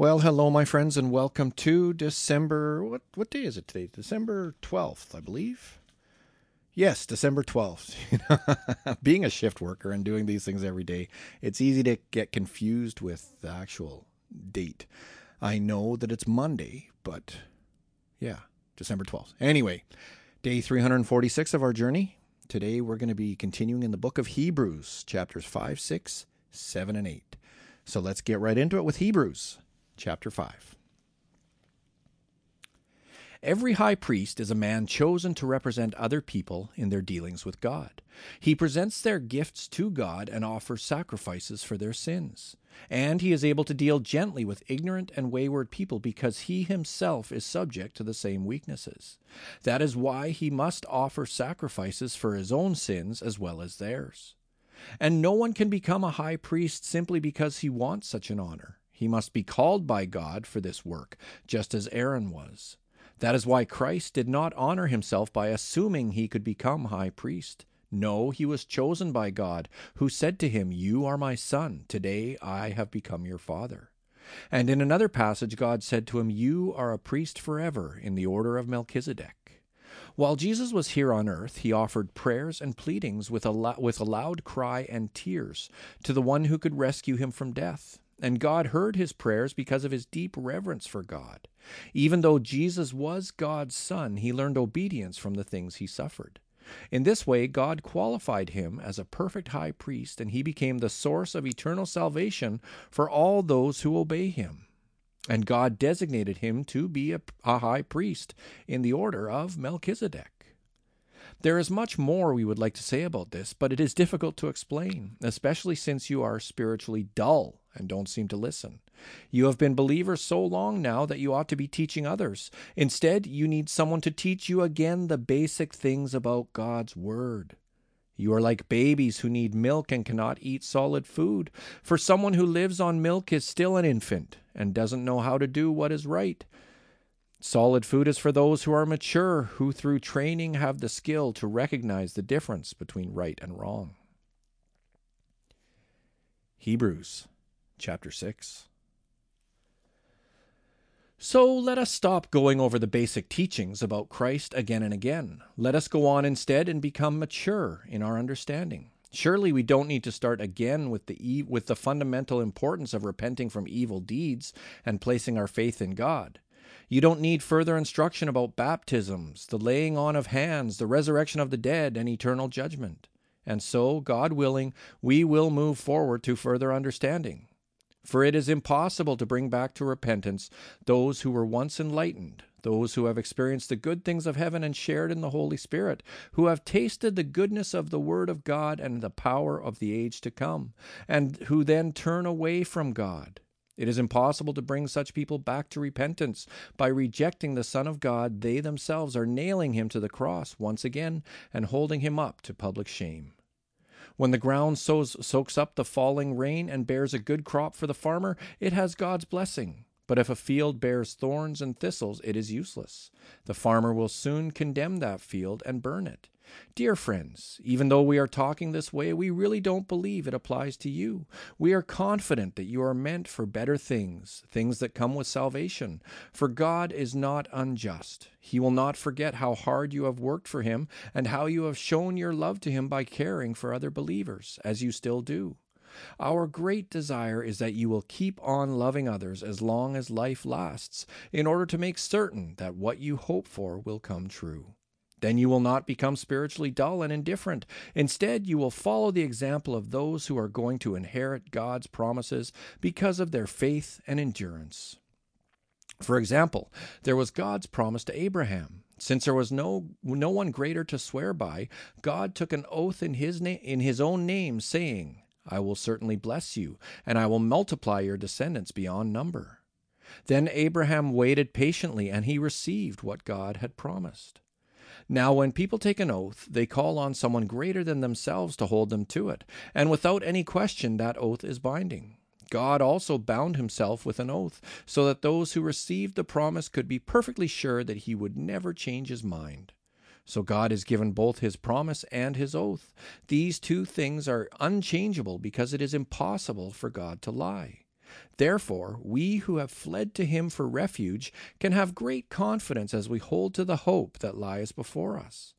Well, hello, my friends, and welcome to December. What what day is it today? December twelfth, I believe. Yes, December twelfth. Being a shift worker and doing these things every day, it's easy to get confused with the actual date. I know that it's Monday, but yeah, December twelfth. Anyway, day three hundred and forty-six of our journey. Today we're going to be continuing in the book of Hebrews, chapters five, six, seven, and eight. So let's get right into it with Hebrews chapter 5. Every high priest is a man chosen to represent other people in their dealings with God. He presents their gifts to God and offers sacrifices for their sins. And he is able to deal gently with ignorant and wayward people because he himself is subject to the same weaknesses. That is why he must offer sacrifices for his own sins as well as theirs. And no one can become a high priest simply because he wants such an honor. He must be called by God for this work, just as Aaron was. That is why Christ did not honor himself by assuming he could become high priest. No, he was chosen by God, who said to him, You are my son. Today I have become your father. And in another passage, God said to him, You are a priest forever in the order of Melchizedek. While Jesus was here on earth, he offered prayers and pleadings with a, with a loud cry and tears to the one who could rescue him from death. And God heard his prayers because of his deep reverence for God. Even though Jesus was God's Son, he learned obedience from the things he suffered. In this way, God qualified him as a perfect high priest, and he became the source of eternal salvation for all those who obey him. And God designated him to be a, high priest in the order of Melchizedek. There is much more we would like to say about this, but it is difficult to explain, especially since you are spiritually dull and don't seem to listen. You have been believers so long now that you ought to be teaching others. Instead, you need someone to teach you again the basic things about God's Word. You are like babies who need milk and cannot eat solid food, for someone who lives on milk is still an infant and doesn't know how to do what is right. Solid food is for those who are mature, who through training have the skill to recognize the difference between right and wrong. Hebrews chapter 6. So let us stop going over the basic teachings about Christ again and again. Let us go on instead and become mature in our understanding. Surely we don't need to start again with the with the fundamental importance of repenting from evil deeds and placing our faith in God. You don't need further instruction about baptisms, the laying on of hands, the resurrection of the dead, and eternal judgment. And so, God willing, we will move forward to further understanding. For it is impossible to bring back to repentance those who were once enlightened, those who have experienced the good things of heaven and shared in the Holy Spirit, who have tasted the goodness of the Word of God and the power of the age to come, and who then turn away from God. It is impossible to bring such people back to repentance. By rejecting the Son of God, they themselves are nailing him to the cross once again and holding him up to public shame. When the ground sows, soaks up the falling rain and bears a good crop for the farmer, it has God's blessing. But if a field bears thorns and thistles, it is useless. The farmer will soon condemn that field and burn it. Dear friends, even though we are talking this way, we really don't believe it applies to you. We are confident that you are meant for better things, things that come with salvation. For God is not unjust. He will not forget how hard you have worked for Him and how you have shown your love to Him by caring for other believers, as you still do. Our great desire is that you will keep on loving others as long as life lasts, in order to make certain that what you hope for will come true. Then you will not become spiritually dull and indifferent. Instead, you will follow the example of those who are going to inherit God's promises because of their faith and endurance. For example, there was God's promise to Abraham. Since there was no no one greater to swear by, God took an oath in his in his own name saying, I will certainly bless you, and I will multiply your descendants beyond number. Then Abraham waited patiently, and he received what God had promised. Now, when people take an oath, they call on someone greater than themselves to hold them to it, and without any question that oath is binding. God also bound himself with an oath, so that those who received the promise could be perfectly sure that he would never change his mind. So God has given both his promise and his oath. These two things are unchangeable because it is impossible for God to lie. Therefore, we who have fled to him for refuge can have great confidence as we hold to the hope that lies before us.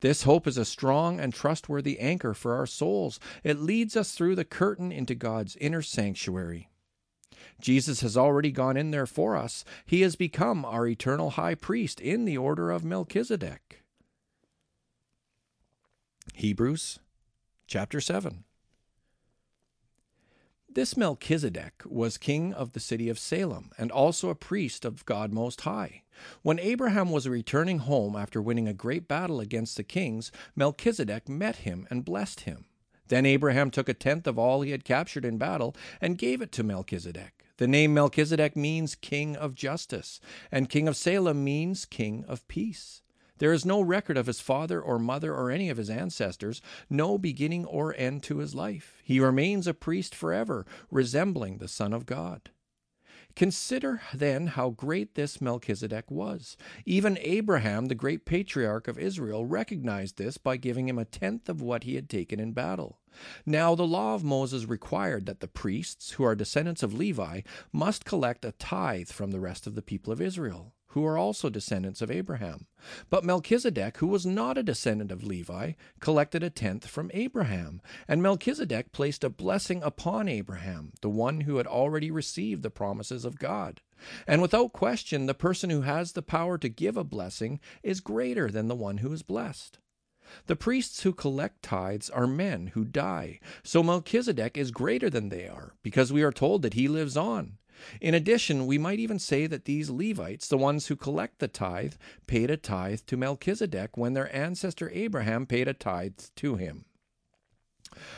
This hope is a strong and trustworthy anchor for our souls. It leads us through the curtain into God's inner sanctuary. Jesus has already gone in there for us. He has become our eternal high priest in the order of Melchizedek. Hebrews chapter 7. This Melchizedek was king of the city of Salem and also a priest of God Most High. When Abraham was returning home after winning a great battle against the kings, Melchizedek met him and blessed him. Then Abraham took a tenth of all he had captured in battle and gave it to Melchizedek. The name Melchizedek means king of justice, and king of Salem means king of peace. There is no record of his father or mother or any of his ancestors, no beginning or end to his life. He remains a priest forever, resembling the Son of God. Consider then how great this Melchizedek was. Even Abraham, the great patriarch of Israel, recognized this by giving him a tenth of what he had taken in battle. Now, the law of Moses required that the priests, who are descendants of Levi, must collect a tithe from the rest of the people of Israel who are also descendants of Abraham. But Melchizedek, who was not a descendant of Levi, collected a tenth from Abraham, and Melchizedek placed a blessing upon Abraham, the one who had already received the promises of God. And without question, the person who has the power to give a blessing is greater than the one who is blessed. The priests who collect tithes are men who die, so Melchizedek is greater than they are, because we are told that he lives on. In addition, we might even say that these Levites, the ones who collect the tithe, paid a tithe to Melchizedek when their ancestor Abraham paid a tithe to him.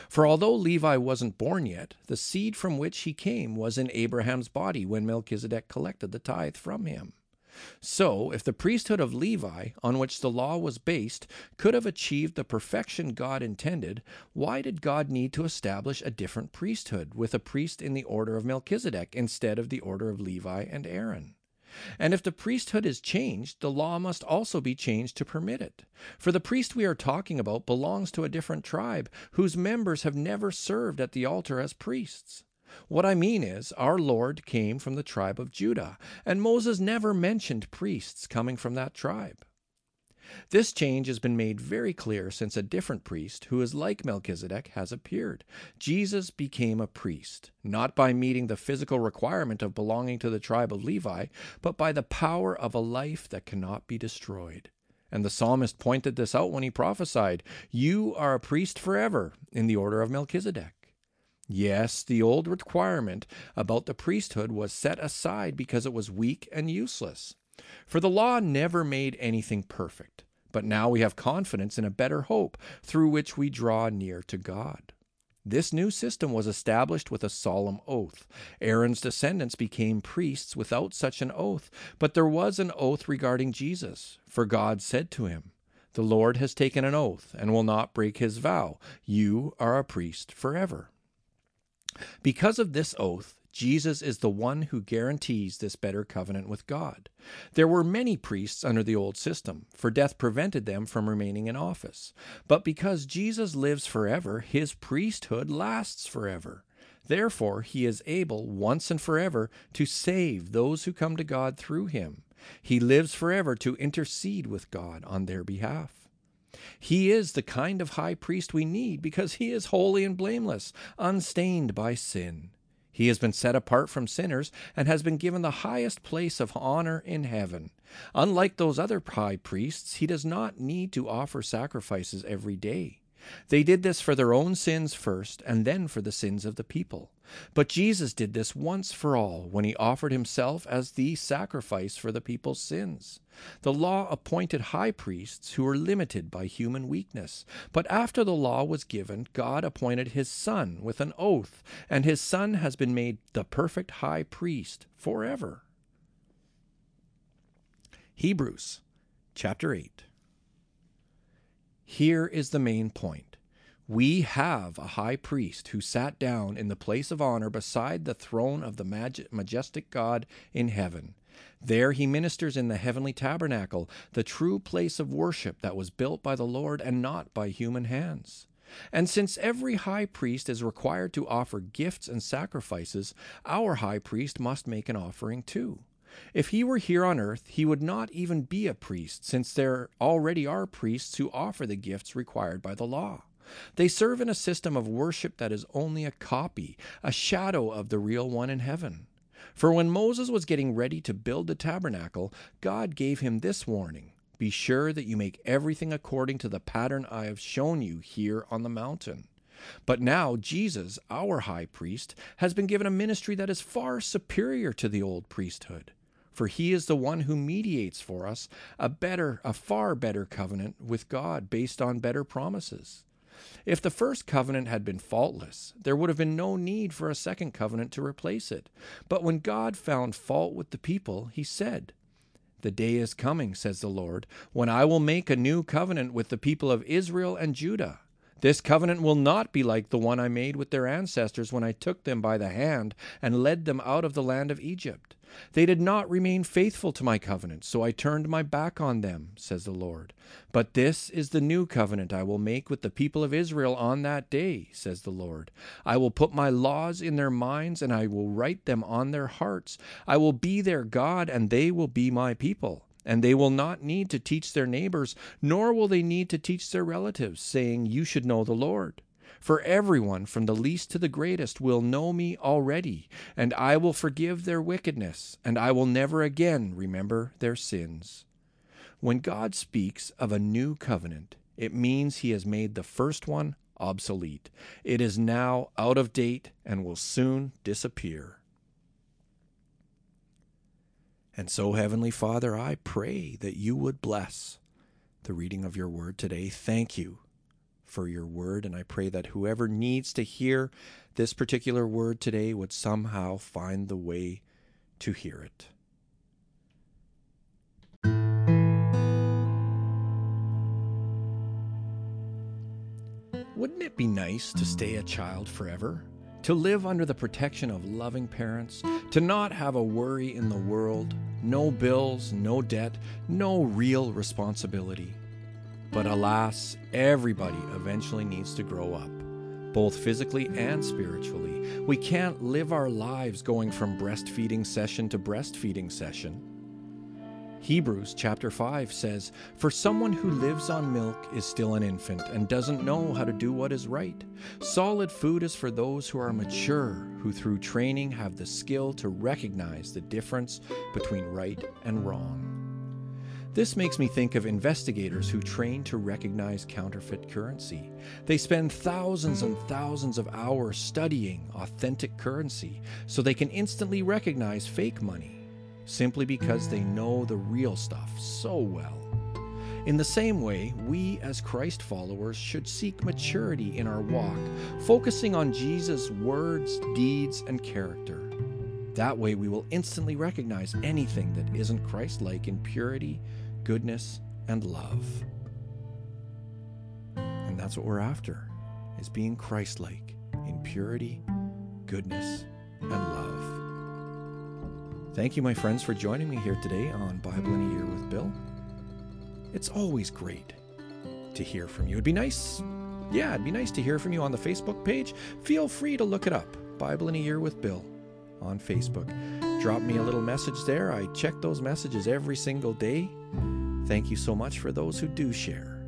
For although Levi wasn't born yet, the seed from which he came was in Abraham's body when Melchizedek collected the tithe from him. So, if the priesthood of Levi, on which the law was based, could have achieved the perfection God intended, why did God need to establish a different priesthood with a priest in the order of Melchizedek instead of the order of Levi and Aaron? And if the priesthood is changed, the law must also be changed to permit it. For the priest we are talking about belongs to a different tribe, whose members have never served at the altar as priests. What I mean is, our Lord came from the tribe of Judah, and Moses never mentioned priests coming from that tribe. This change has been made very clear since a different priest, who is like Melchizedek, has appeared. Jesus became a priest, not by meeting the physical requirement of belonging to the tribe of Levi, but by the power of a life that cannot be destroyed. And the psalmist pointed this out when he prophesied, You are a priest forever, in the order of Melchizedek. Yes, the old requirement about the priesthood was set aside because it was weak and useless. For the law never made anything perfect, but now we have confidence in a better hope through which we draw near to God. This new system was established with a solemn oath. Aaron's descendants became priests without such an oath, but there was an oath regarding Jesus, for God said to him, The Lord has taken an oath and will not break his vow. You are a priest forever. Because of this oath, Jesus is the one who guarantees this better covenant with God. There were many priests under the old system, for death prevented them from remaining in office. But because Jesus lives forever, his priesthood lasts forever. Therefore, he is able once and forever to save those who come to God through him. He lives forever to intercede with God on their behalf. He is the kind of high priest we need because he is holy and blameless, unstained by sin. He has been set apart from sinners and has been given the highest place of honor in heaven. Unlike those other high priests, he does not need to offer sacrifices every day. They did this for their own sins first, and then for the sins of the people. But Jesus did this once for all when he offered himself as the sacrifice for the people's sins. The law appointed high priests who were limited by human weakness. But after the law was given, God appointed his Son with an oath, and his Son has been made the perfect high priest forever. Hebrews chapter 8. Here is the main point. We have a high priest who sat down in the place of honor beside the throne of the majestic God in heaven. There he ministers in the heavenly tabernacle, the true place of worship that was built by the Lord and not by human hands. And since every high priest is required to offer gifts and sacrifices, our high priest must make an offering too. If he were here on earth, he would not even be a priest, since there already are priests who offer the gifts required by the law. They serve in a system of worship that is only a copy, a shadow of the real one in heaven. For when Moses was getting ready to build the tabernacle, God gave him this warning Be sure that you make everything according to the pattern I have shown you here on the mountain. But now Jesus, our high priest, has been given a ministry that is far superior to the old priesthood. For he is the one who mediates for us a better, a far better covenant with God based on better promises. If the first covenant had been faultless, there would have been no need for a second covenant to replace it. But when God found fault with the people, he said, The day is coming, says the Lord, when I will make a new covenant with the people of Israel and Judah. This covenant will not be like the one I made with their ancestors when I took them by the hand and led them out of the land of Egypt. They did not remain faithful to my covenant, so I turned my back on them, says the Lord. But this is the new covenant I will make with the people of Israel on that day, says the Lord. I will put my laws in their minds, and I will write them on their hearts. I will be their God, and they will be my people. And they will not need to teach their neighbors, nor will they need to teach their relatives, saying, You should know the Lord. For everyone, from the least to the greatest, will know me already, and I will forgive their wickedness, and I will never again remember their sins. When God speaks of a new covenant, it means he has made the first one obsolete. It is now out of date and will soon disappear. And so, Heavenly Father, I pray that you would bless the reading of your word today. Thank you for your word. And I pray that whoever needs to hear this particular word today would somehow find the way to hear it. Wouldn't it be nice to stay a child forever? To live under the protection of loving parents, to not have a worry in the world, no bills, no debt, no real responsibility. But alas, everybody eventually needs to grow up, both physically and spiritually. We can't live our lives going from breastfeeding session to breastfeeding session. Hebrews chapter 5 says, For someone who lives on milk is still an infant and doesn't know how to do what is right. Solid food is for those who are mature, who through training have the skill to recognize the difference between right and wrong. This makes me think of investigators who train to recognize counterfeit currency. They spend thousands and thousands of hours studying authentic currency so they can instantly recognize fake money, simply because they know the real stuff so well. In the same way, we as Christ followers should seek maturity in our walk, focusing on Jesus' words, deeds, and character. That way, we will instantly recognize anything that isn't Christ like in purity, goodness, and love. And that's what we're after, is being Christ-like in purity, goodness, and love. Thank you, my friends, for joining me here today on Bible in a Year with Bill. It's always great to hear from you. It'd be nice, yeah, it'd be nice to hear from you on the Facebook page. Feel free to look it up, Bible in a Year with Bill on Facebook. Drop me a little message there. I check those messages every single day. Thank you so much for those who do share.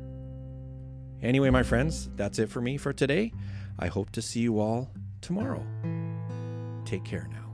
Anyway, my friends, that's it for me for today. I hope to see you all tomorrow. Take care now.